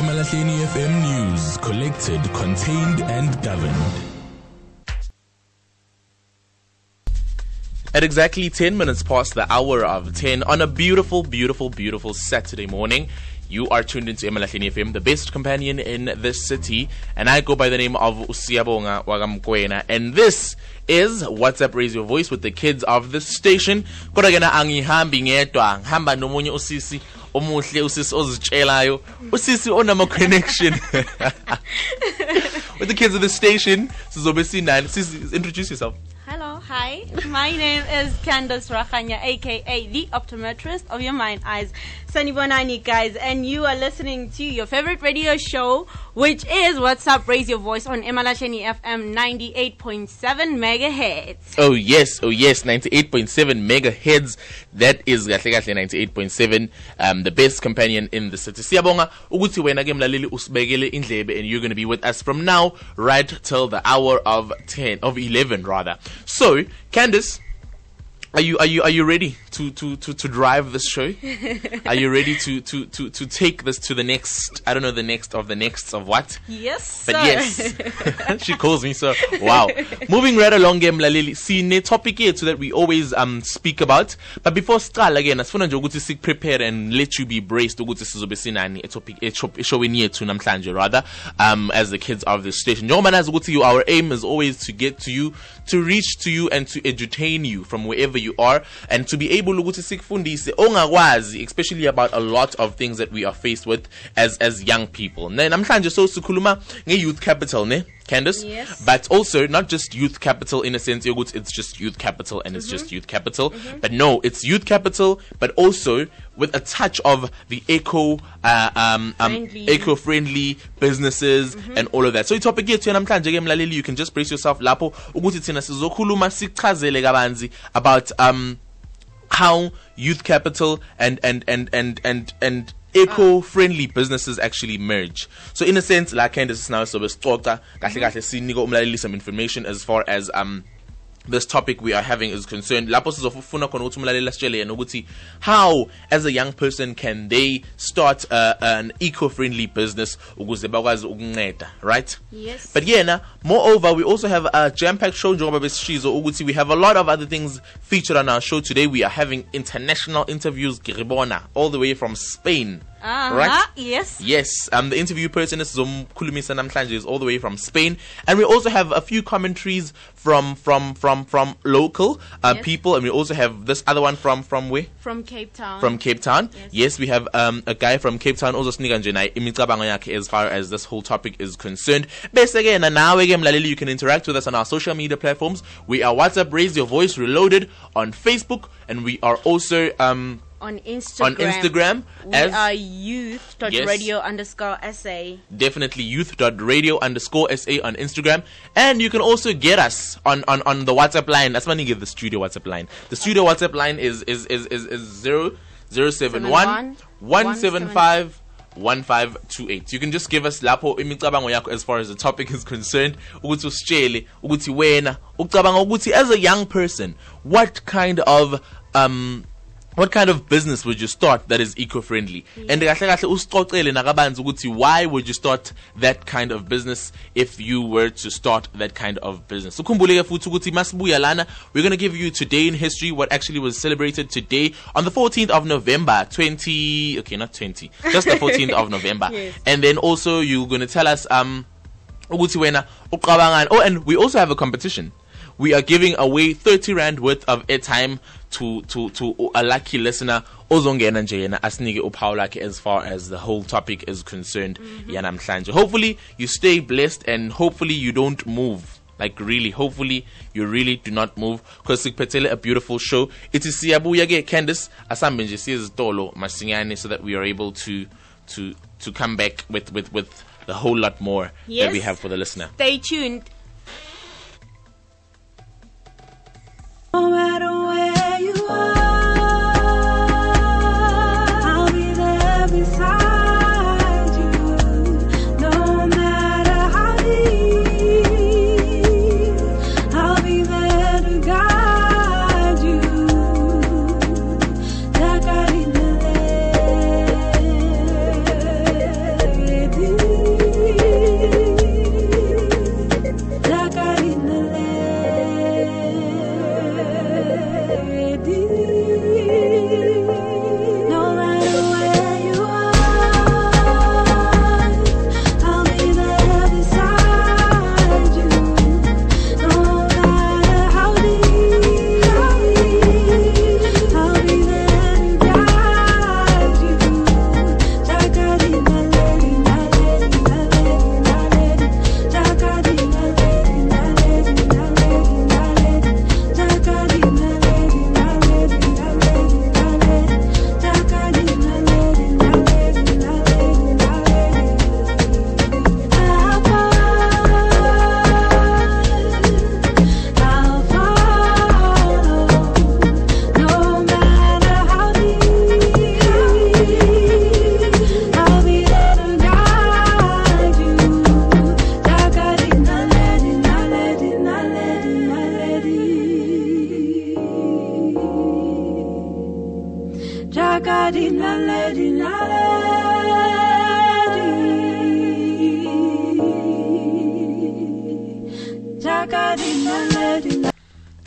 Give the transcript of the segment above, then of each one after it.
Emalahleni FM News, collected, contained, and governed. At exactly 10 minutes past the hour of 10 on a beautiful, beautiful, beautiful Saturday morning, you are tuned into Emalahleni FM, the best companion in this city. And I go by the name of Usiyabonga Wagamkwena. And this is WhatsApp Raise Your Voice with the kids of the station. Kodwa ke na angihambi ngihamba nomunye usisi omuhle usisi ozitshelayo usisi onama connection. With the kids of the station sizobe sinani sisi introduce yourself. Hello, hi. My name is Candace Rakhanya, aka the optometrist of your mind eyes. Sunny Bonani, guys, and you are listening to your favorite radio show, which is What's Up, Raise Your Voice on Emalahleni FM 98.7 megahertz. Oh yes, oh yes, 98.7 megahertz. That is kahle kahle 98.7 um the best companion in the city. Siyabonga ukuthi wena ke mlaleli and you're going to be with us from now right till the hour of 10 of 11 rather. So, Candice, are you are you are you ready to to to, to drive this show? are you ready to, to to to take this to the next I don't know the next of the next of what? Yes, But sir. yes, she calls me so. Wow. Moving right along, game Lalili. Sine topic yethu that we always um speak about. But before start again, asifuna nje ukuthi sik prepare and let you be braced ukuthi sizobe sinani a topic eshowini yethu namhlanje rather um as the kids of the station. Njengoba nazi ukuthi our aim is always to get to you, to reach to you and to entertain you from wherever you are and to be able ukuthi sikufundise ongakwazi especially about a lot of things that we are faced with as as young people. Ne namhlanje so sikhuluma nge-youth capital ne Candice Yes. but also not just youth capital in a sense it's just youth capital and it's just youth capital. But no it's youth capital but also with a touch of the eco uh, um, um Friendly. eco-friendly businesses and all of that. So itopic yethu yanamhlanje ke mlaleli you can just brace yourself lapho ukuthi thina sizokhuluma sichazele kabanzi about um how youth capital and and and and and and eco-friendly businesses actually merge. So in a sense, like Candace now so kahle kahle sinika umlaleli some information as far as um this topic we are having is concerned lapho sizofuna khona ukuthi umlaleli asitshele yena ukuthi how as a young person can they start uh, an eco-friendly business ukuze bakwazi ukunceda right? Yes. but yena moreover we also have a jam-packed show njengoba besishizo ukuthi we have a lot of other things featured on our show. Today we are having international interviews Giribona all the way from Spain Uh-huh. right Yes. Yes, um, the interview person is Zomkulumisa Namhlanje is all the way from Spain, and we also have a few commentaries from from from from local uh, Yes. people, and we also have this other one from from where From Cape Town. from Cape Town. Yes. Yes, we have um, a guy from Cape Town also snika nje naye imicabango yakhe as far as this whole topic is concerned. Bese ke na nawe ke mlaleli you can interact with us on our social media platforms. We are WhatsApp Raise Your Voice Reloaded on Facebook and we are also um on Instagram. on Instagram We as- are youth.radio underscore SA. definitely youth.radio underscore SA on Instagram. And you can also get us on, on, on the WhatsApp line. That's when you give the studio WhatsApp line. The studio WhatsApp line is is is is, is zero zero seven one one seven five 1528 you can just give us lapho imicabango yakho as far as the topic is concerned ukuthi usitshele ukuthi wena ucabanga ukuthi as a young person what kind of um what kind of business would you start that is eco-friendly? And kahle kahle usicocele nakabanzi ukuthi why would you start that kind of business if you were to start that kind of business? Ukhumbule ke futhi ukuthi masibuya lana we're going to give you today in history what actually was celebrated today on the 14th of November 20 okay not 20 just the 14th of November. Yes. and then also you're going to tell us um ukuthi wena uqabangani. Oh and we also have a competition. We are giving away 30 rand worth of airtime to to to a lucky listener ozongena nje yena asinike uphawu lakhe as far as the whole topic is concerned mm-hmm. yanamhlanje hopefully you stay blessed and hopefully you don't move. Like really hopefully you really do not move. Because sikuphathele a beautiful show. It is siyabuya ke Candice asambe nje siye ezitolo masinyane so that we are able to to to come back with with with a whole lot more that we have for the listener. Stay tuned.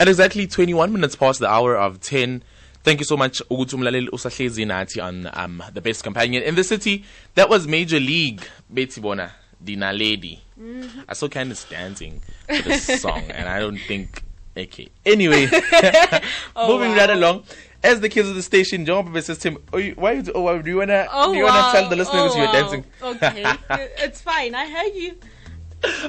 At exactly 21 minutes past the hour of 10, thank you so much, ukuthi umlaleli usahlezi nathi on um, the best companion in the city. That was Major League, Betty Bona, Dina Lady. I saw Candice dancing to this song, and I don't think. Okay. Anyway, moving right along. As the kids of the station, John Papa says to him, oh, you, why you, oh, do you wanna, Oh, do you wanna wow. tell the listeners Oh, you were wow. dancing? Okay, it's fine. I heard you.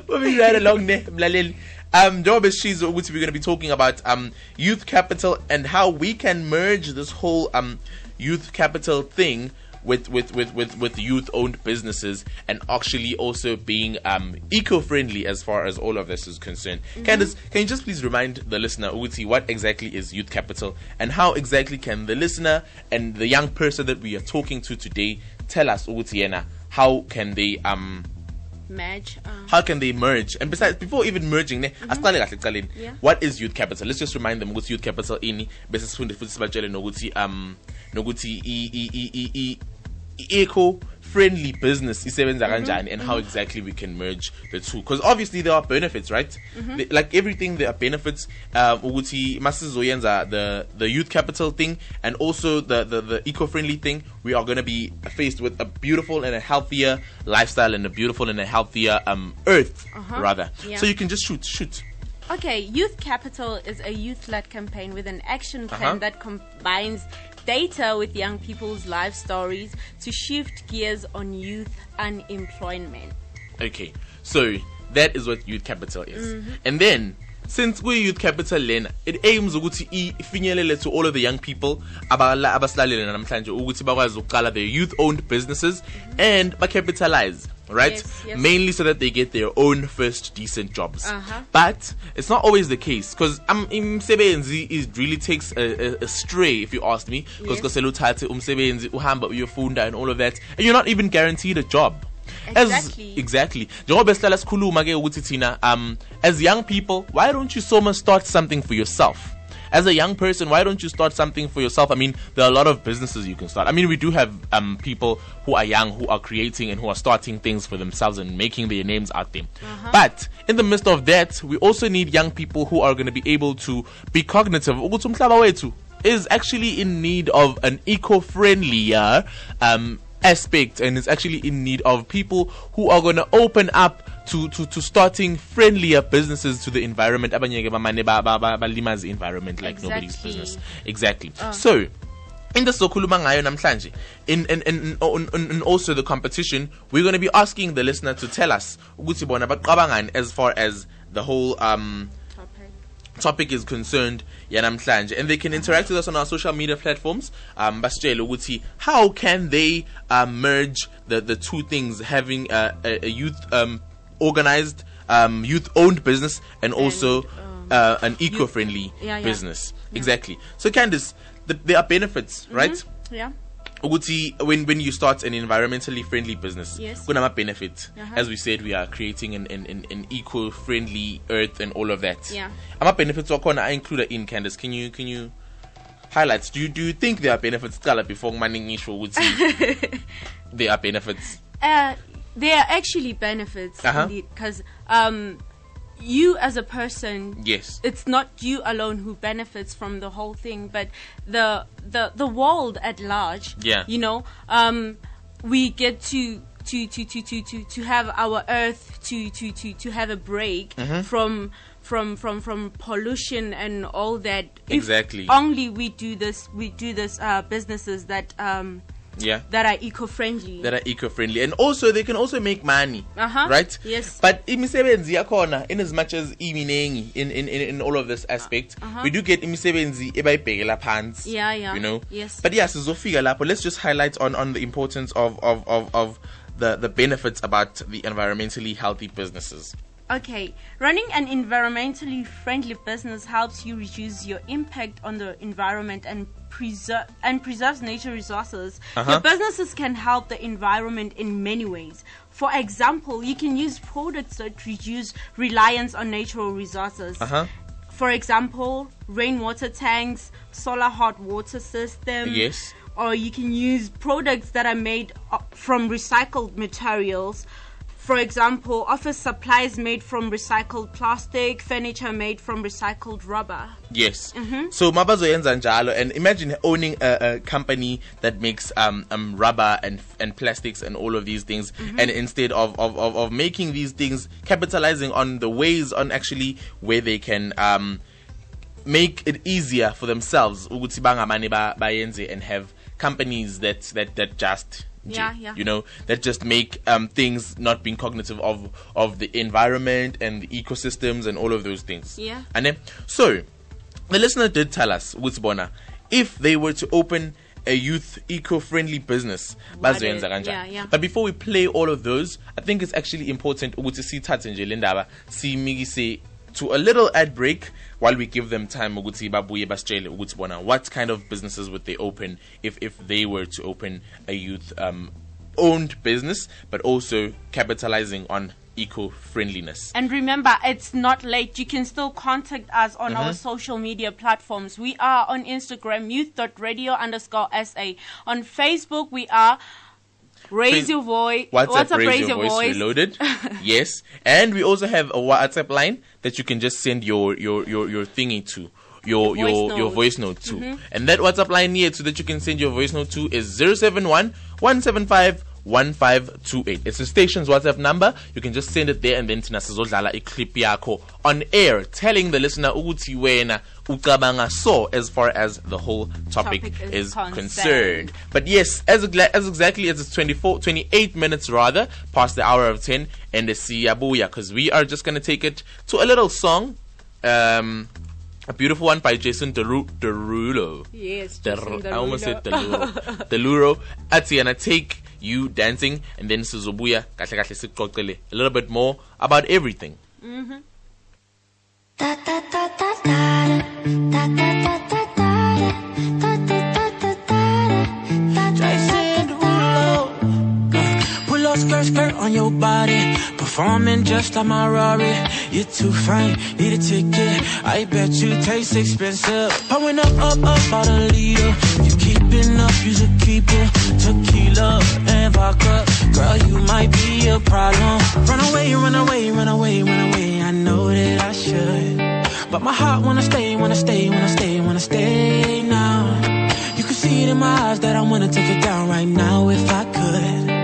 Moving right along ne mlaleli. Um Job is she's we're going to be talking about um youth capital and how we can merge this whole um youth capital thing with with with with, with youth owned businesses and actually also being um eco-friendly as far as all of this is concerned. Candice, can you just please remind the listener Uguti what exactly is youth capital and how exactly can the listener and the young person that we are talking to today tell us Uguti Yena how can they um Madge. Um, how can they merge? And besides, before even merging, ne, asiqale kahle ekuqaleni. Mm-hmm. Yeah. what is youth capital? Let's just remind them ukuthi youth capital ini bese sifunde futhi sibatshele nokuthi um nokuthi i i i i i- i- eco friendly business isebenza Mm-hmm. kanjani and how exactly we can merge the two because obviously there are benefits right Mm-hmm. The- like everything there are benefits um ukuthi masizoyenza the the youth capital thing and also the the, the eco-friendly thing we are going to be faced with a beautiful and a healthier lifestyle and a beautiful and a healthier um earth Uh-huh. rather Yeah. so you can just shoot shoot Okay, Youth Capital is a youth led campaign with an action plan Uh-huh. that combines data with young people's life stories to shift gears on youth unemployment. Okay, so that is what youth capital is, Mm-hmm. and then since we youth capital lena it aims ukuthi i- ifinyelele to all of the young people abasilalele namhlanje ukuthi bakwazi ukuqala their youth owned businesses and to capitalize right. Yes, yes. mainly so that they get their own first decent jobs Uh-huh. but it's not always the case because um, imsebenzi is really takes a, a, a stray if you ask me because Yes. kosele uthathe umsebenzi uhamba uyofunda and all of that and you're not even guaranteed a job Exactly. as exactly njengoba sihlala sikhuluma ke ukuthi thina um as young people why don't you so much start something for yourself as a young person why don't you start something for yourself? I mean there are a lot of businesses you can start. I mean we do have um people who are young who are creating and who are starting things for themselves and making their names out there. But in the midst of that we also need young people who are going to be able to be cognitive. Ukuthi umhlaba wethu is actually in need of an eco-friendlier um, aspect and is actually in need of people who are going to open up to, to, to starting friendlier businesses to the environment. Abanye environment like nobody's business. Exactly. So in the sokhuluma ngayo namhlanje in in, in, in, in in also the competition we're going to be asking the listener to tell us ukuthi bona baqabangani as far as the whole um Topic. topic is concerned yanamhlanje and they can interact with us on our social media platforms. Um basitshele ukuthi how can they um, merge the the two things having uh, a, a youth um organized um youth owned business and also um, uh, an eco-friendly Yeah, yeah. business. Exactly. So Candice the, there are benefits right? Yeah. when when you start an environmentally friendly business Yes. kunama benefits Uh-huh. as we said we are creating an, an, an, an eco-friendly earth and all of that. Yeah. I ama benefits wakhona are included in Candice. Can you can you highlight? Do you do you think there are benefits? Qala before ngimane ngisho ukuthi there are benefits. Uh, there are actually benefits Uh-huh. indeed because um, you as a person yes it's not you alone who benefits from the whole thing, but the the the world at large. Yeah. You know, um, we get to. To, to, to, to, to, to have our earth to, to, to, to have a break Mm-hmm. from from from from pollution and all that If Exactly. only we do this we do this uh, businesses that um yeah that are eco-friendly that are eco-friendly and also they can also make money Uh-huh. right Yes. but imisebenzi yakhona in as much as iminengi in, in, in, in all of this aspect we do get imisebenzi ebayibhekela phansi Uh-huh. Yeah, yeah. you know Yes. but yeah sizofika lapho let's just highlight on on the importance of of of, of the the benefits about the environmentally healthy businesses Okay, running an environmentally friendly business helps you reduce your impact on the environment and preserve and preserves nature resources. Uh-huh. Your businesses can help the environment in many ways. For example, you can use products that reduce reliance on natural resources. Uh-huh. For example, rainwater tanks, solar hot water system. Yes. Or you can use products that are made from recycled materials for example, office supplies made from recycled plastic, furniture made from recycled rubber. Yes. Mhm. So mabazoyenza njalo and imagine owning a, a company that makes um, um rubber and and plastics and all of these things and instead of, of, of, of making these things capitalizing on the ways on actually where they can um make it easier for themselves ukuthi bangamane bayenze and have companies that that that just Yeah, yeah. you know that just make um, things not being cognitive of of the environment and the ecosystems and all of those things Yeah. and then so the listener did tell us Wutsbona if they were to open a youth eco-friendly business What bazoyenza kanjani yeah, yeah. but before we play all of those i think it's actually important ukuthi sithathe nje le ndaba simikise to a little ad break while we give them time ukuthi babuye basitshele ukuthi bona what kind of businesses would they open if if they were to open a youth um, owned business but also capitalizing on eco-friendliness And remember, it's not late. You can still contact us on Mm-hmm. our social media platforms. We are on Instagram, youth.radio underscore SA. On Facebook, we are Raise Your Voice. WhatsApp, raise, your, voice, reloaded. yes, and we also have a WhatsApp line that you can just send your your your, your thingy to. Your Your voice your your note. Mm-hmm. voice note to, and that WhatsApp line here, so that you can send your voice note to, is 071 175 1528. It's the station's WhatsApp number. You can just send it there, and then tina sizodlala a clip yakho on air, telling the listener ukuthi wena ucabanga so as far as the whole topic, Topic is is concerned. concerned. But yes, as, as exactly as it's 24, 28 minutes rather, past the hour of 10, and the Siyabuya, because we are just going to take it to a little song. Um, a beautiful one by Jason Deru- Derulo. Yes, Deru- Jason I almost said Derulo. Deluro. Deluro. Ati, and I take you dancing and then sizobuya kahle a little bit more about everything mm -hmm. Performing just like my Rari. You're too fine, need a ticket. I bet you taste expensive. Pouring up, up, up, out a leader. You keeping up, you should keep it. Tequila and vodka. Girl, you might be a problem. Run away, run away, run away, run away. I know that I should. But my heart wanna stay, wanna stay, wanna stay, wanna stay now. You can see it in my eyes that I wanna take it down right now if I could.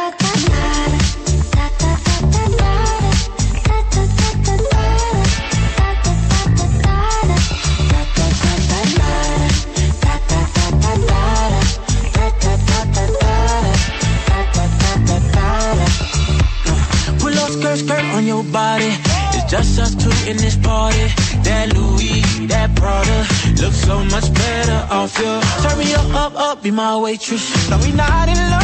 waitress. No, we not in love,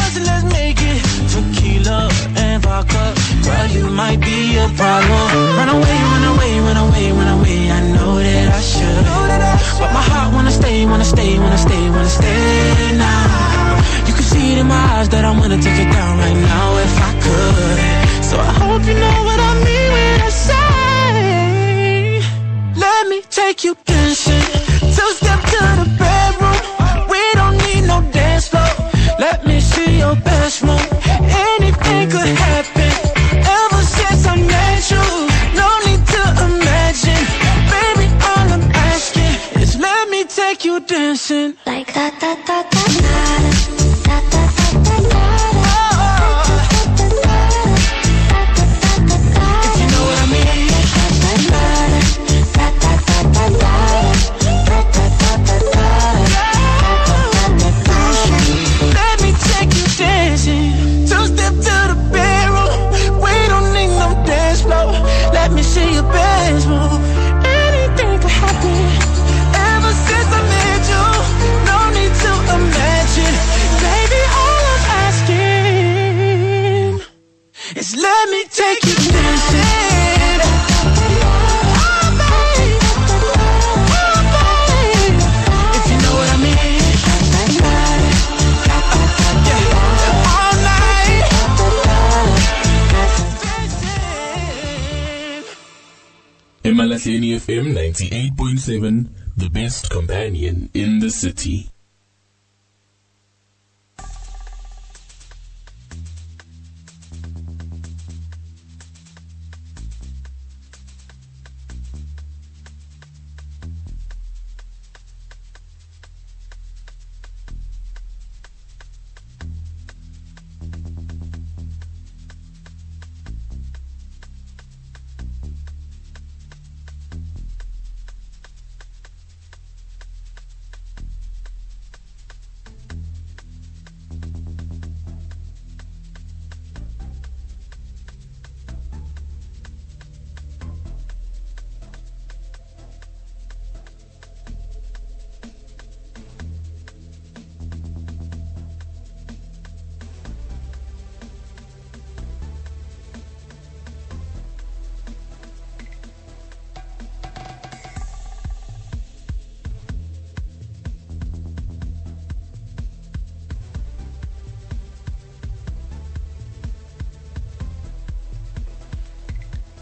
in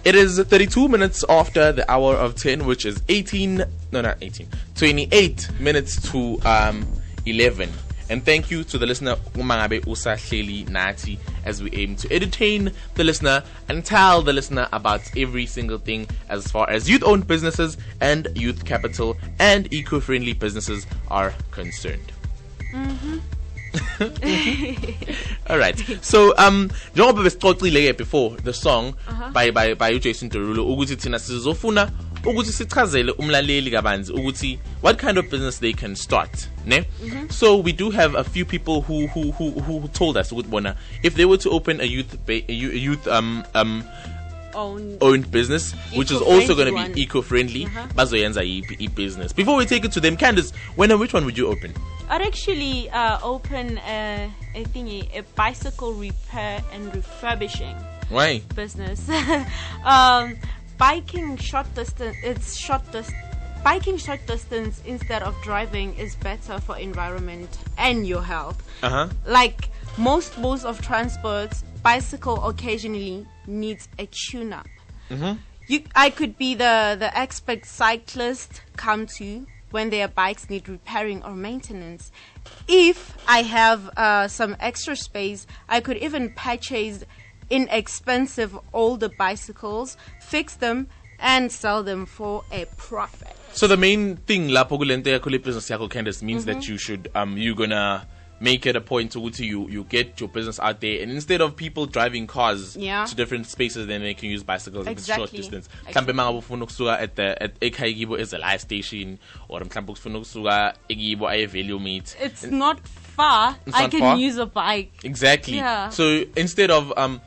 It is 32 minutes after the hour of 10, which is 18, no, not 18, 28 minutes to um, 11. And thank you to the listener, Umangabe Usa Hleli Nati, as we aim to entertain the listener and tell the listener about every single thing as far as youth owned businesses and youth capital and eco friendly businesses are concerned. All right. So um njengoba besixoxile ke before the song by by by uJason Derulo ukuthi thina sizofuna ukuthi sichazele umlaleli kabanzi ukuthi what kind of business they can start ne so we do have a few people who who who, who told us ukuthi bona if they were to open a youth ba- a youth um um Own. owned business which is also going to be eco-friendly Uh-huh. bazoyenza yiphi i-business before we take it to them Candice when and which one would you open I'd actually uh, open a, a thingy, a bicycle repair and refurbishing why business. um, biking short distance, it's short distance. Biking short distance instead of driving is better for environment and your health. uh-huh Like most modes of transport, bicycle occasionally needs a tune-up. You, I could be the the expert cyclist come to when their bikes need repairing or maintenance. If I have uh, some extra space, I could even purchase inexpensive older bicycles, fix them, and sell them for a profit. So the main thing lapho kulento yakho le business yakho Candice means that you should um you're gonna make it a point to you you get your business out there and instead of people driving cars Yeah. to different spaces then they can use bicycles if it's short Exactly. distance Exactly. mhlambe mangabe ufuna ukusuka at the at ekhaya kibo is a live station or mhlambe ufuna ukusuka ekibo aye value meet It's not far. It's I not can far? use a bike. Exactly. Yeah. So instead of um,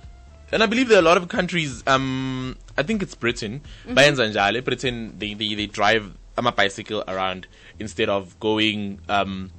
and I believe there are a lot of countries. Um, I think it's Britain. Mm-hmm. Britain, they, they they drive a bicycle around instead of going um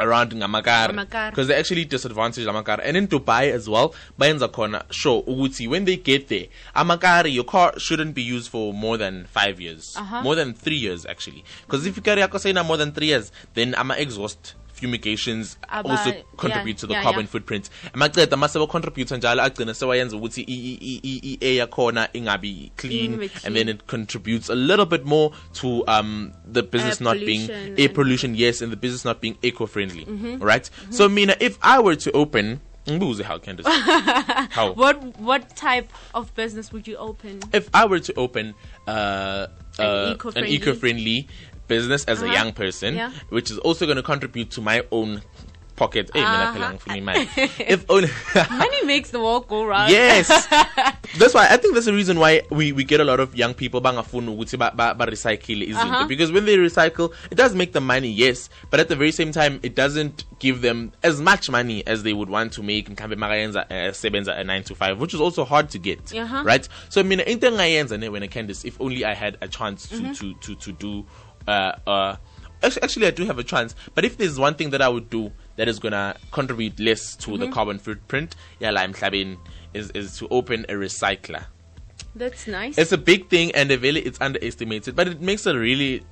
around ngamakar Ngamakar. because they actually disadvantage amakar and in Dubai as well bayenza khona sure ukuthi when they get there amakari your car shouldn't be used for more than 5 years Uh-huh. more than 3 years actually because if you carry yakho saying more than 3 years then ama exhaust fumigations Aba- also yeah, contribute to the yeah, carbon yeah. footprint. Amaceda mase contribute njalo agcina sewayenza ukuthi i- i- i- i- i- air yakhona ingabi clean and then it contributes a little bit more to um the business not being air Mm-hmm. pollution yes and the business not being eco-friendly right? So mina if i were to open how Candice how? What what type of business would you open? if I were to open uh, An uh, an eco-friendly- eco-friendly business as a Uh-huh. young person, Yeah. which is also going to contribute to my own pocket. Hey, Uh-huh. phela ngifuna imali. if only Money makes the world go round. yes, that's why I think that's the reason why we, we get a lot of young people bangafuna ukuthi ba, ba, ba recycle izinto Uh-huh. because when they recycle, it does make them money, yes, but at the very same time, it doesn't give them as much money as they would want to make uh, sebenza a 9 to 5 which is also hard to get Uh-huh. right so engayenza ne when I can this if only I had a chance to Mm-hmm. to, to to do uh uh actually, I do have a chance but if there's one thing that I would do that is gonna contribute less to Mm-hmm. the carbon footprint yeah like mhlabeni is is to open a recycler That's nice. it's a big thing and the value it's underestimated but it makes a really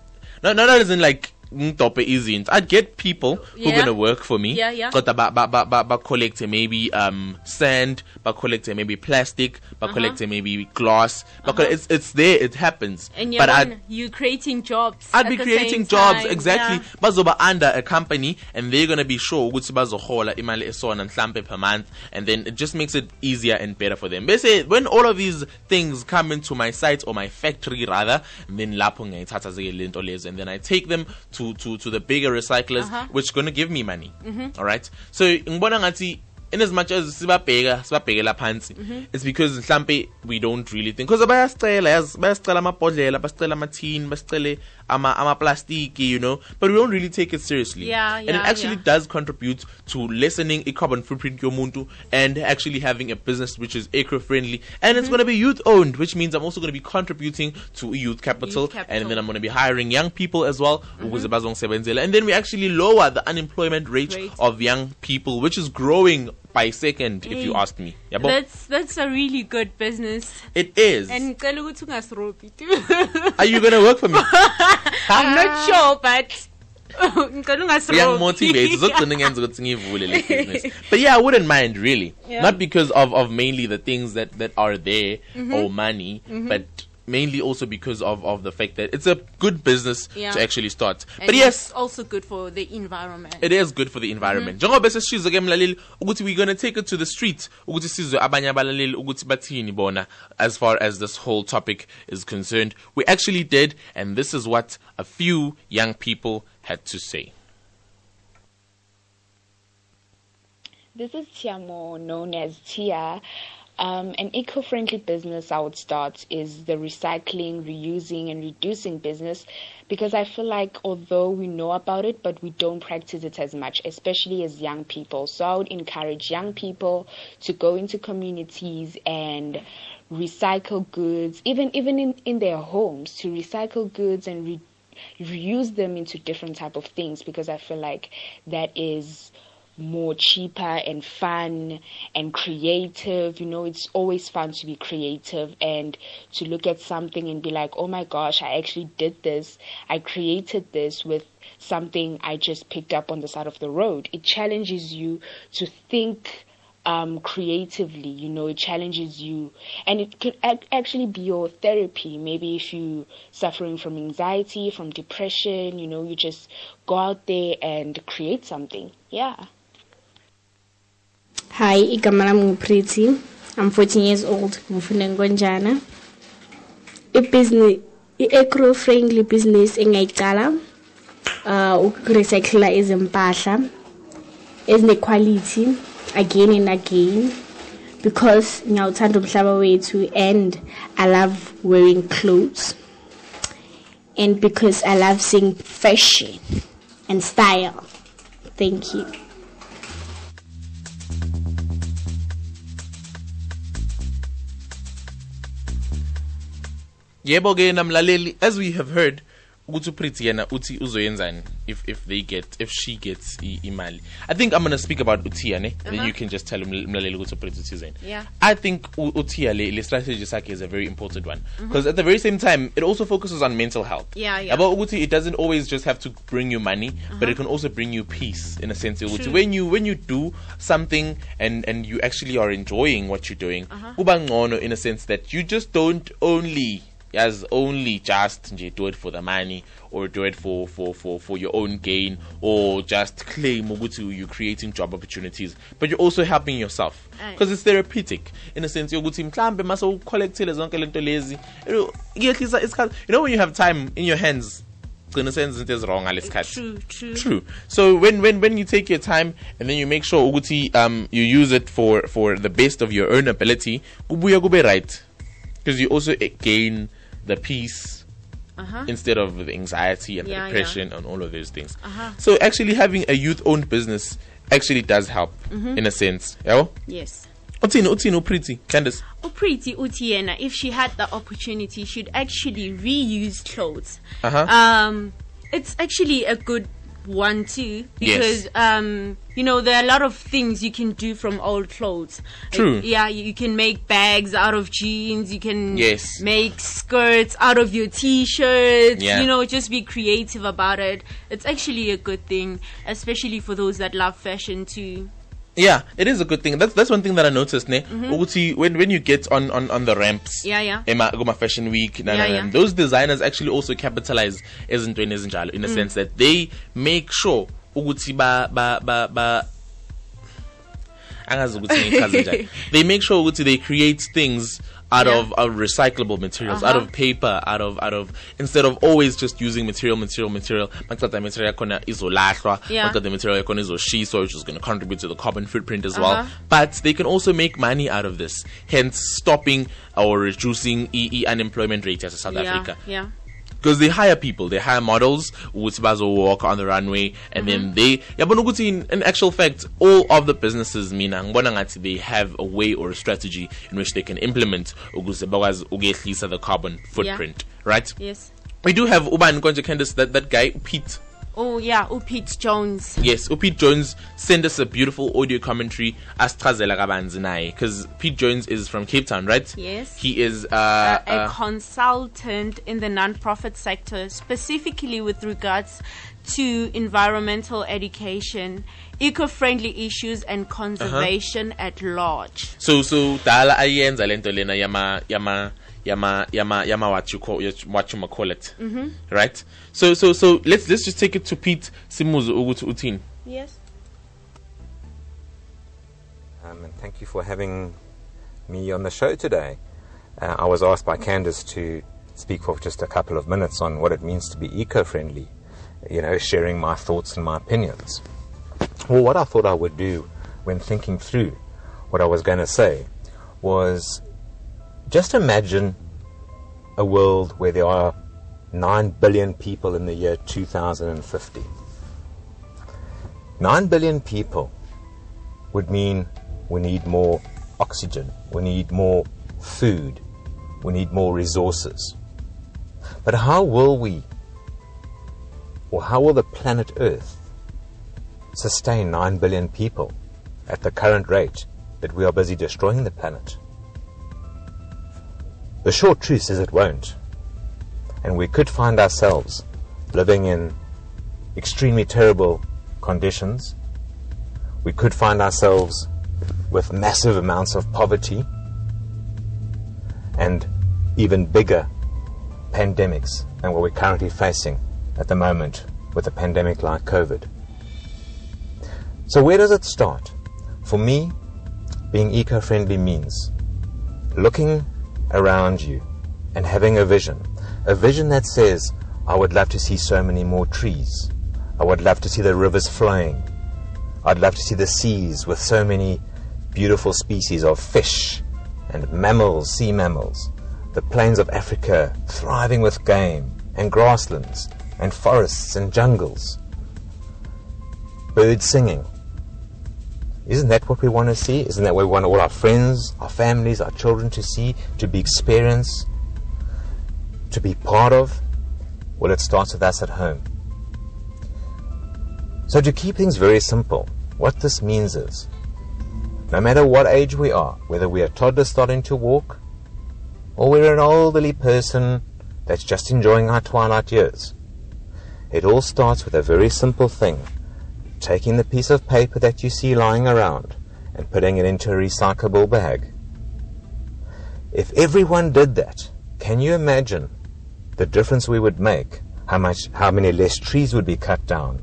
not not as in like ngidobhe izinto i'd get people who are going to work for me Yeah, yeah. kodwa ba ba ba ba, maybe um sand ba collect maybe plastic ba Uh-huh. collect maybe glass but it's it's there it happens And but you're I'd, you creating jobs. I'd be creating jobs time. exactly Yeah. bazoba under a company and they're going to be sure ukuthi bazohola imali esona mhlambe per month and then it just makes it easier and better for them bese when all of these things come into my site or my factory rather then lapho ngiyayithatha zike lento lezo and then I take them to to to the bigger recyclers Uh-huh. which going to give me money Mm-hmm. all right so ngibona ngathi in as much as sibabheka sibabhekela phansi Mm-hmm. it's because mhlambe we don't really think because bayasicela yazi bayasicela amabhodlela basicela amathini basicele ama amaplastiki you know but we don't really take it seriously Yeah, and it actually yeah. does contribute to lessening a carbon footprint yomuntu and actually having a business which is eco-friendly and Mm-hmm. it's going to be youth owned which means i'm also going to be contributing to youth capital, Youth capital. Mm-hmm. and then i'm going to be hiring young people as well bazongisebenzela. and then we actually lower the unemployment rate, Rate. of young people which is growing by second if you ask me yabo That's that's a really good business. it is And ngicela ukuthi ungasirobhi too. are you going to work for me I'm not sure but ngicela ungasirobhi. uyangi-motivate uzogcina ngenza ukuthi ngiyivule le business but yeah i wouldn't mind really Yeah. not because of, of mainly the things that, that are there Mm-hmm. or money but mainly also because of, of the fact that it's a good business Yeah. to actually start And but yes it's also good for the environment. it is good for the environment mm-hmm. njengoba sesishizo ke mlaleli ukuthi we're going to take it to the street ukuthi sizwe abanye abalaleli ukuthi bathini bona as far as this whole topic is concerned we actually did and this is what a few young people had to say This is Tiamo, known as Tia. Um, an eco-friendly business I would start is the recycling, reusing, and reducing business because I feel like although we know about it, but we don't practice it as much, especially as young people. So I would encourage young people to go into communities and recycle goods, even even in, in their homes, to recycle goods and re- reuse them into different type of things because I feel like that is more cheaper and fun and creative. You know, it's always fun to be creative and to look at something and be like, oh my gosh, I actually did this. I created this with something I just picked up on the side of the road. It challenges you to think um, creatively, you know, it challenges you, and it can ac- actually be your therapy. Maybe if you're suffering from anxiety, from depression, you know, you just go out there and create something. Yeah. Hi, igama lami nguPretty. I'm 14 years old. Ngifuna ngonjana. I-business i-eco-friendly business in engayicala uh ukurecycla izimpahla ezine-quality again and again because now ngiyawuthanda umhlaba wethu and I love wearing clothes and because I love seeing fashion and style. Thank you. Yebo ke namlaleli as we have heard ukuthi uPretty yena uthi uzoyenzani if if they get if she gets imali. I think i'm going to speak about utia ne? And then uh-huh. you can just tell uml- umlaleli ukuthi uPretty uthizeni Yeah. i think utia le, le strategy sakhe is a very important one. Mm-hmm. Because at the very same time it also focuses on mental health. Yeah, yeah. Yabo ukuthi it doesn't always just have to bring you money but it uh-huh. can also bring you peace in a sense ukuthi when you when you do something and and you actually are enjoying what you're doing uh-huh. kuba ngcono in a sense that you just don't only as only just nje do it for the money or do it for for for for your own gain or just claim ukuthi you're creating job opportunities but you're also helping yourself because it's therapeutic in a sense yokuthi mhlambe mase ucollectile zonke lento lezi you kuyehlisa isikhathi you know when you have time in your hands gcina senza izinto ezirong ngalesikhathi True, true. True. So when when when you take your time and then you make sure ukuthi um you use it for for the best of your own ability, kubuya kube right. Because you also gain the peace Uh-huh. instead of the anxiety and Yeah, the yeah. depression and all of those things. Uh-huh. So actually having a youth-owned business actually does help Mm-hmm. in a sense. Yeah. Yes. Uthini uthini uPretty Candice. Upriti Utiena, if she had the opportunity, she'd actually reuse clothes. Uh-huh. Um, it's actually a good one too Yes. because um you know there are a lot of things you can do from old clothes. True. Like, yeah, you you can make bags out of jeans. You can Yes. make skirts out of your t-shirts. Yeah. You know, just be creative about it. It's actually a good thing, especially for those that love fashion too. Yeah, it is a good thing. That's that's one thing that I noticed, ne. Ukuthi when when you get on on on the ramps, Mm-hmm. Yeah, yeah. Ema Goma Fashion Week, na, Yeah, na, na, yeah. those designers actually also capitalize ezintweni ezinjalo Mm. in a sense that they make sure ukuthi ba ba ba ba angazi ukuthi ngichaze njani. they make sure ukuthi they create things out Yeah. of, of recyclable materials out Uh-huh. of paper out of out of instead of always just using material material material maqeda material yakhona izolahlwa maqeda material yakhona izoshiswa which is going to contribute to the carbon footprint as well Uh-huh. but they can also make money out of this hence stopping or reducing e, e unemployment rate as South yeah, Africa yeah. Because they hire people. They hire models ukuthi walk on the runway and then mm-hmm. they yabona ukuthi in, in actual fact all of the businesses mina they have a way or a strategy in which they can implement ukuze bakwazi ukuyehlisa the carbon footprint right? Yes. we do have ubani konje Candice that that guy Pete Oh yeah, oh Pete Jones. Yes, Pete Jones sent us a beautiful audio commentary asichazela kabanzi naye because Pete Jones is from Cape Town, right? Yes. He is uh, uh, a uh, consultant in the non-profit sector, specifically with regards to environmental education, eco-friendly issues, and Uh-huh. conservation at large. so so dala ayenza lento lena yama yama yama yama yama what you call what you call it Mm-hmm. right so so so let's let's just take it to Pete Simuzu ukuthi uthini Yes. Um, and thank you for having me on the show today. Uh, I was asked by Candace to speak for just a couple of minutes on what it means to be eco friendly, you know, sharing my thoughts and my opinions. Well, what I thought I would do when thinking through what I was going to say was just imagine a world where there are 9 billion people in the year 2050. 9 billion people would mean we need more oxygen, we need more food, we need more resources. But how will we, or how will the planet Earth sustain 9 billion people at the current rate that we are busy destroying the planet? The short truth is it won't. And we could find ourselves living in extremely terrible conditions. We could find ourselves with massive amounts of poverty and even bigger pandemics than what we're currently facing at the moment with a pandemic like COVID. So, where does it start? For me, being eco friendly means looking around you and having a vision. A vision that says, I would love to see so many more trees. I would love to see the rivers flowing. I'd love to see the seas with so many beautiful species of fish and mammals, sea mammals. The plains of Africa thriving with game and grasslands and forests and jungles. Birds singing. Isn't that what we want to see? Isn't that what we want all our friends, our families, our children to see, to be experienced, to be part of? Well, it starts with us at home. So, to keep things very simple, what this means is no matter what age we are, whether we are toddlers starting to walk, or we're an elderly person that's just enjoying our twilight years, it all starts with a very simple thing taking the piece of paper that you see lying around and putting it into a recyclable bag. If everyone did that, can you imagine the difference we would make? How much, how many less trees would be cut down?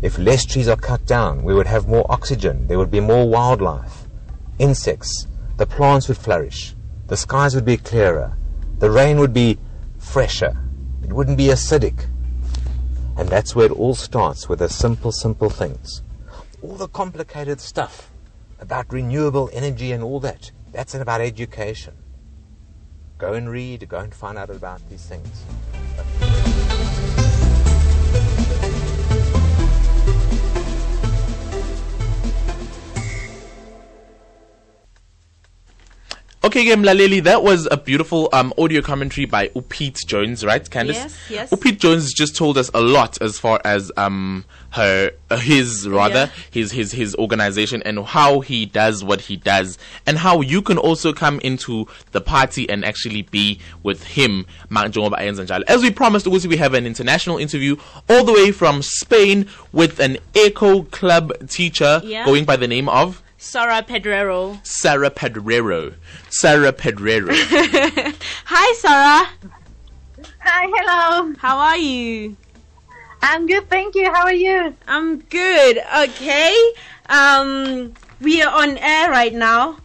If less trees are cut down, we would have more oxygen, there would be more wildlife, insects, the plants would flourish, the skies would be clearer, the rain would be fresher, it wouldn't be acidic. And that's where it all starts with the simple, simple things. All the complicated stuff about renewable energy and all that, that's about education. Go and read, go and find out about these things. Okay, game Laleli, that was a beautiful um, audio commentary by Upete Jones, right, Candice? Yes, yes. Upete Jones just told us a lot as far as um her uh, his rather Yeah. his his his organization and how he does what he does and how you can also come into the party and actually be with him Ma- njengoba ayenza njalo. As we promised, we have an international interview all the way from Spain with an Eco Club teacher Yeah. going by the name of. Sora Pedrero. Sarah Pedrero. Sarah Pedrero. Hi, Sarah. Hi, hello. How are you? I'm good, thank you. How are you? I'm good. Okay. Um, we are on air right now.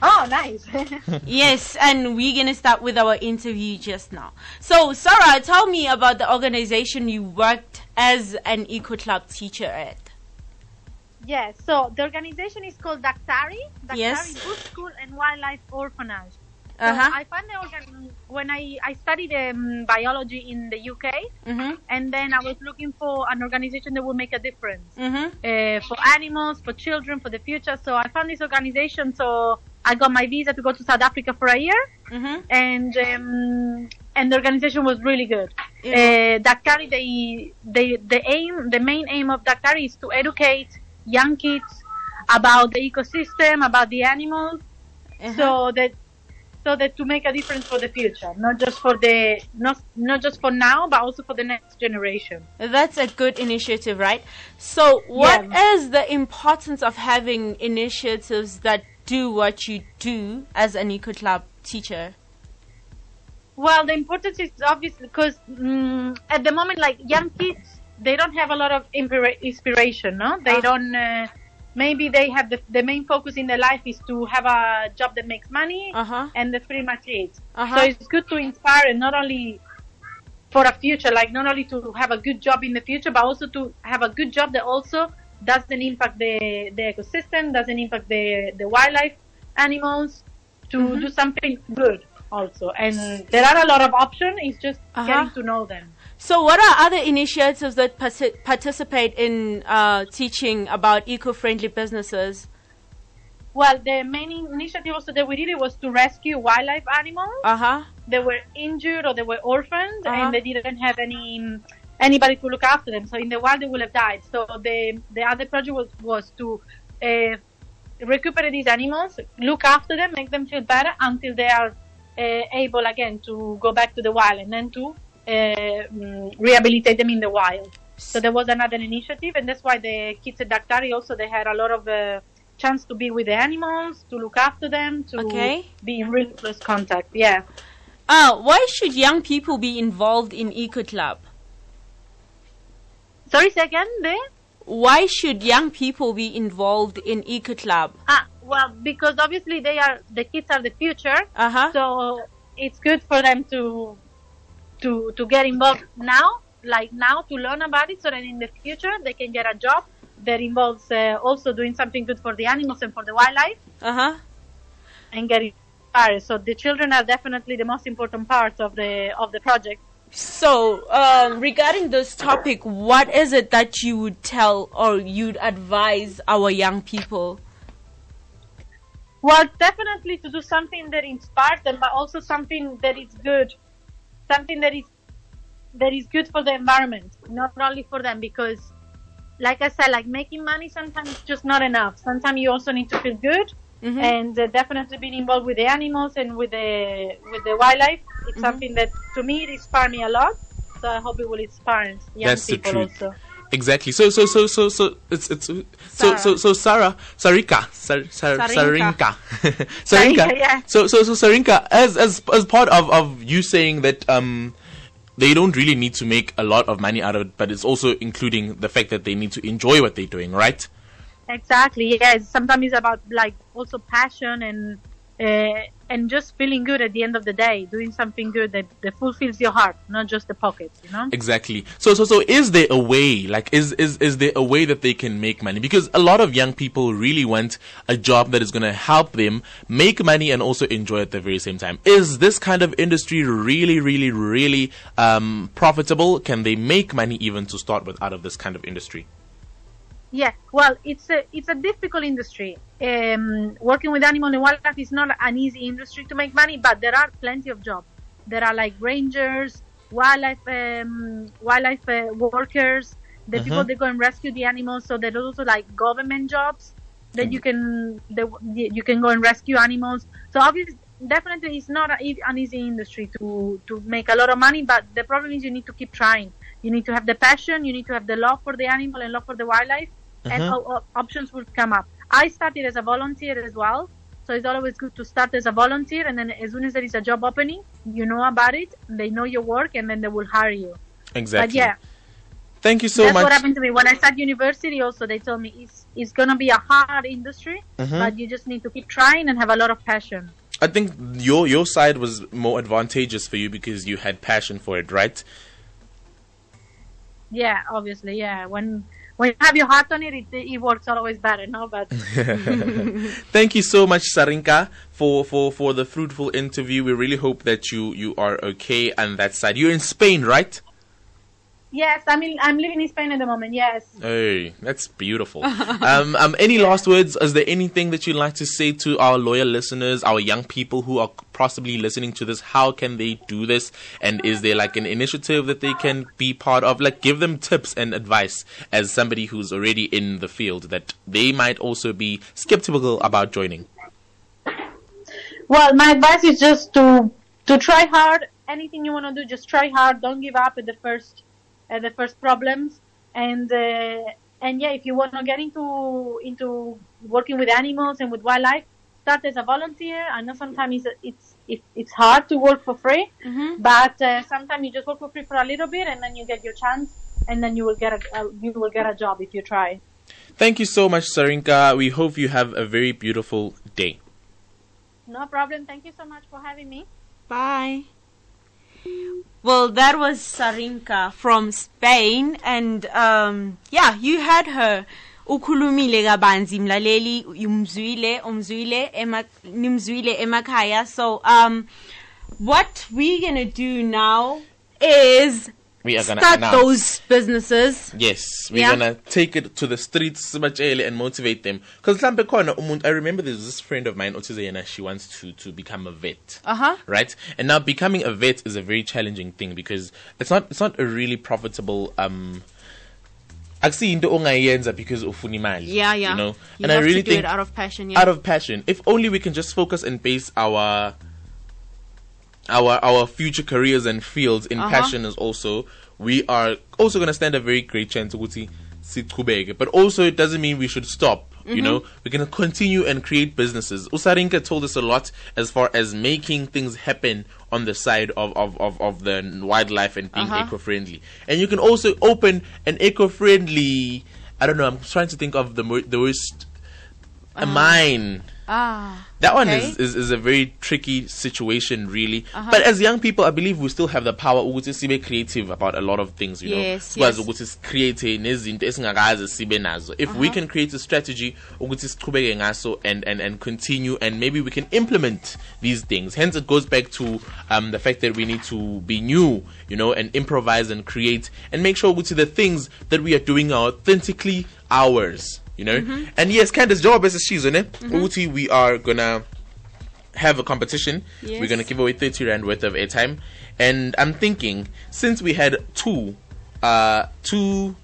Oh, nice. Yes, and we're gonna start with our interview just now. So, Sarah, tell me about the organization you worked as an Eco Club teacher at. Yes, so the organization is called Daktari, Daktari Yes. Bush School and Wildlife Orphanage. So Uh-huh. I found the organ when I, I studied um, biology in the UK, Mm-hmm. and then I was looking for an organization that would make a difference Mm-hmm. uh, for animals, for children, for the future. So I found this organization. So I got my visa to go to South Africa for a year, Mm-hmm. and um, and the organization was really good. Yeah. Uh, Daktari, they, they, the aim, the main aim of Daktari is to educate young kids about the ecosystem, about the animals, Uh-huh. so that so that to make a difference for the future, not just for the not not just for now, but also for the next generation. That's a good initiative, right? So, what is the importance of having initiatives that do what you do as an Eco Club teacher? Well, the importance is obviously because mm at the moment, like young kids, they don't have a lot of inspiration. No, they Ah. don't. Uh, maybe they have the the main focus in their life is to have a job that makes money, Uh-huh. and that's pretty much it. Uh-huh. So it's good to inspire, and not only for a future, like not only to have a good job in the future, but also to have a good job that also doesn't impact the the ecosystem, doesn't impact the the wildlife, animals, to Mm-hmm. do something good also. And there are a lot of options. It's just Uh-huh. getting to know them. So, what are other initiatives that parti- participate in uh, teaching about eco-friendly businesses? Well, the main initiative also that we did it was to rescue wildlife animals. Uh huh. they were injured or they were orphaned, Uh-huh. and they didn't have any anybody to look after them. So in the wild they would have died. So the the other project was was to uh, recuperate these animals, look after them, make them feel better until they are uh, able again to go back to the wild and then to rehabilitate them in the wild. So there was another initiative, and that's why the kids at Daktari also they had a lot of uh, chance to be with the animals, to look after them, to Okay. be in really close contact. Yeah. Uh, why should young people be involved in Eco Club? Sorry, second there. Why should young people be involved in Eco Club? Ah, well, because obviously they are the kids are the future, Uh huh. so it's good for them to to to get involved now, like now, to learn about it, so that in the future they can get a job that involves uh, also doing something good for the animals and for the wildlife, Uh huh. and get inspired. So the children are definitely the most important part of the of the project. So, um, regarding this topic, what is it that you would tell or you'd advise our young people? Well, definitely to do something that inspires them, but also something that is good, something that is that is good for the environment, not only for them. Because, like I said, like making money sometimes is just not enough. Sometimes you also need to feel good, Mhm. and uh, definitely being involved with the animals and with the with the wildlife. It's something that to me it inspired me a lot. So I hope it will inspire young That's the people truth. also. Exactly. So so so so so it's it's so Sarah. so so Sarah Sarika Sar, Sar, Sarinka. Sarinka Sarinka, yeah. So so so Sarinka as as as part of of you saying that um they don't really need to make a lot of money out of it, but it's also including the fact that they need to enjoy what they're doing, right? Exactly. Yes. Sometimes it's about like also passion and uh, and just feeling good at the end of the day, doing something good that, that fulfills your heart, not just the pockets. You know. Exactly. So so so is there a way like is is is there a way that they can make money because a lot of young people really want a job that is going to help them make money and also enjoy at the very same time. Is this kind of industry really really really um profitable? Can they make money even to start with out of this kind of industry? Yeah, well, it's a it's a difficult industry. Um, working with animal and wildlife is not an easy industry to make money, but there are plenty of jobs. There are like rangers, wildlife um, wildlife uh, workers, the people Mhm. that go and rescue the animals. So there's also like government jobs that you can that you can go and rescue animals. So obviously, definitely, it's not an easy industry to to make a lot of money. But the problem is you need to keep trying. You need to have the passion. You need to have the love for the animal and love for the wildlife, and Mhm. o- o- options will come up. I started as a volunteer as well. So it's always good to start as a volunteer, and then as soon as there is a job opening, you know about it, they know your work, and then they will hire you. Exactly. But yeah, Thank you so that's much. what happened to me when I started university. Also, they told me it's it's gonna be a hard industry, Mhm. but you just need to keep trying and have a lot of passion. I think your your side was more advantageous for you because you had passion for it, right? Yeah, obviously, yeah. When when you have your heart on it, it, it works always better, no? But Thank you so much, Sarinka, for, for, for the fruitful interview. We really hope that you, you are okay on that side. You're in Spain, right? Yes, I mean, I'm living in Spain at the moment. Yes. Hey, that's beautiful. um, um, any last words? Is there anything that you'd like to say to our loyal listeners, our young people who are possibly listening to this? How can they do this? And is there like an initiative that they can be part of? Like, give them tips and advice as somebody who's already in the field that they might also be skeptical about joining. Well, my advice is just to to try hard. Anything you want to do, just try hard. Don't give up at the first at the first problems. And uh, and yeah, if you want to get into into working with animals and with wildlife, start as a volunteer. I know sometimes it's it's it's hard to work for free, but uh, sometimes you just work for free for a little bit, and then you get your chance, and then you will get a, a you will get a job if you try. Thank you so much, Sarinka. We hope you have a very beautiful day. No problem. Thank you so much for having me. Bye. Well, that was Sarinka from Spain, and um, yeah, you had her. ukhulumile kabanzi mlaleli umzwile umzwile nimzwile emakhaya so um what we're gonna do now is We are gonna start announce. those businesses Yes, we're Yeah. gonna take it to the streets sibatshele and motivate them. Because mhlambe khona umuntu I remember there's this friend of mine othize yena she wants to to become a vet. uh-huh Right? And now becoming a vet is a very challenging thing because it's not it's not a really profitable um akusiyinto ongayenza because ufuna imali. yeah yeah You know? you and I really to think it out of passion yeah out of passion. If only we can just focus and base our our our future careers and fields in Uh-huh. passion is also we are also going to stand a very great chance ukuthi siqhubeke. But also it doesn't mean we should stop. You Mhm. know, we're going to continue and create businesses. Usarinka told us a lot as far as making things happen on the side of, of, of, of the wildlife and being Uh-huh. eco-friendly. And you can also open an eco-friendly, I don't know, I'm trying to think of the, the worst, a Uh, mine. ah That one okay. is, is, is a very tricky situation, really. Uh-huh. But as young people, I believe we still have the power ukuthi be creative about a lot of things, you Yes, know. Yes. ukuthi si-create nezinto esingakaze sibe nazo. If we Uh-huh. can create a strategy ukuthi siqhubeke ngaso and, and, and continue and maybe we can implement these things. Hence it goes back to um, the fact that we need to be new, you know, and improvise and create and make sure the things that we are doing are authentically ours, you know. Mhm. And yes, Candace, job is she's on it. Mhm. Ukuthi we are gonna have a competition. Yes. We're gonna give away 30 rand worth of airtime. And I'm thinking, since we had two uh two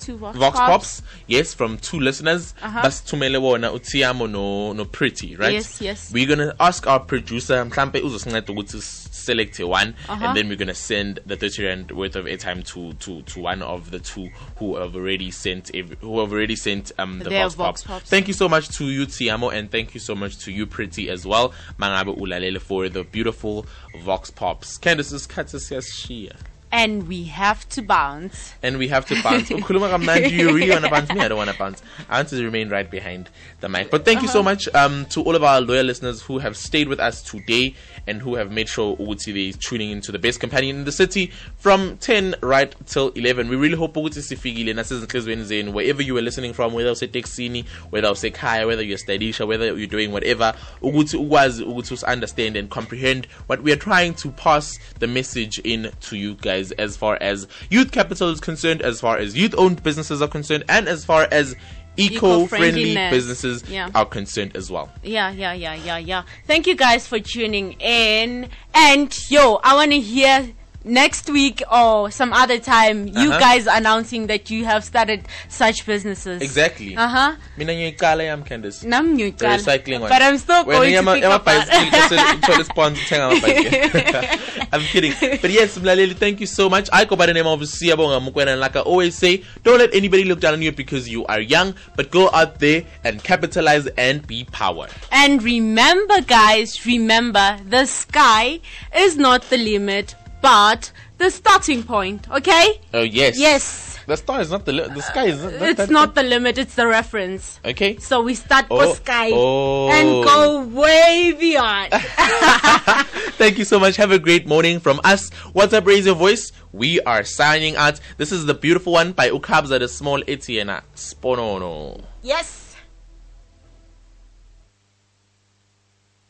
two vox, Vox Pops, yes, from two listeners. Uh-huh. That's Tumele wona Utiamo no no pretty, right? Yes, yes. We're gonna ask our producer mhlambe uzosinceda ukuthi select one Uh-huh. and then we're gonna send the 30 rand worth of airtime to to to one of the two who have already sent ev- who have already sent um the Vox, Vox Pop. Pops. Thank you so much to you Tiamo and thank you so much to you Pretty as well. Mangabe ulalele for the beautiful Vox Pops. Candace is Shia. And we have to bounce And we have to bounce. Ukhuluma kamnandi, you really want to bounce? Me, I don't want to bounce. I want to remain right behind the mic. But thank you so Uh-huh. much um, to all of our loyal listeners who have stayed with us today and who have made sure Uguti is tuning into the best companion in the city from 10 right till 11. We really hope Uguti sifikile nasezinhlizweni zenu wherever you were listening from, whether it's useteksini, whether usekhaya, whether you're studisha, whether you're doing whatever. Uguti ukwazi ukuthi us understand and comprehend what we are trying to pass the message in to you guys capitalize as far as youth capital is concerned, as far as youth owned businesses are concerned, and as far as eco friendly businesses Yeah. are concerned as well. Yeah, yeah, yeah, yeah, yeah. Thank you guys for tuning in. And yo, I want to hear next week or some other time you Uh-huh. guys announcing that you have started such businesses. Exactly. Uh huh. Mina ngiyiqala yami Candice. Nam The recycling one. But I'm still going to yama- pick up on- yamabhayisikili bese uthole sponsor, uthenga amabhayisikili. I'm kidding. But yes, Mlaleli, thank you so much. I go by the name of Siyabonga Mukwena. And like I always say, don't let anybody look down on you because you are young, but go out there and capitalize and be power. And remember, guys, remember the sky is not the limit, but the starting point. Okay? Oh, yes. Yes. The star is not the, li- the sky is not, It's that- not the limit, it's the reference. Okay. So we start Oh, for sky oh. and go way beyond. Thank you so much. Have a great morning from us. What's up, Raise Your Voice? We are signing out. This is the beautiful one by Ukabza, De Small Etienne Sponono. yes.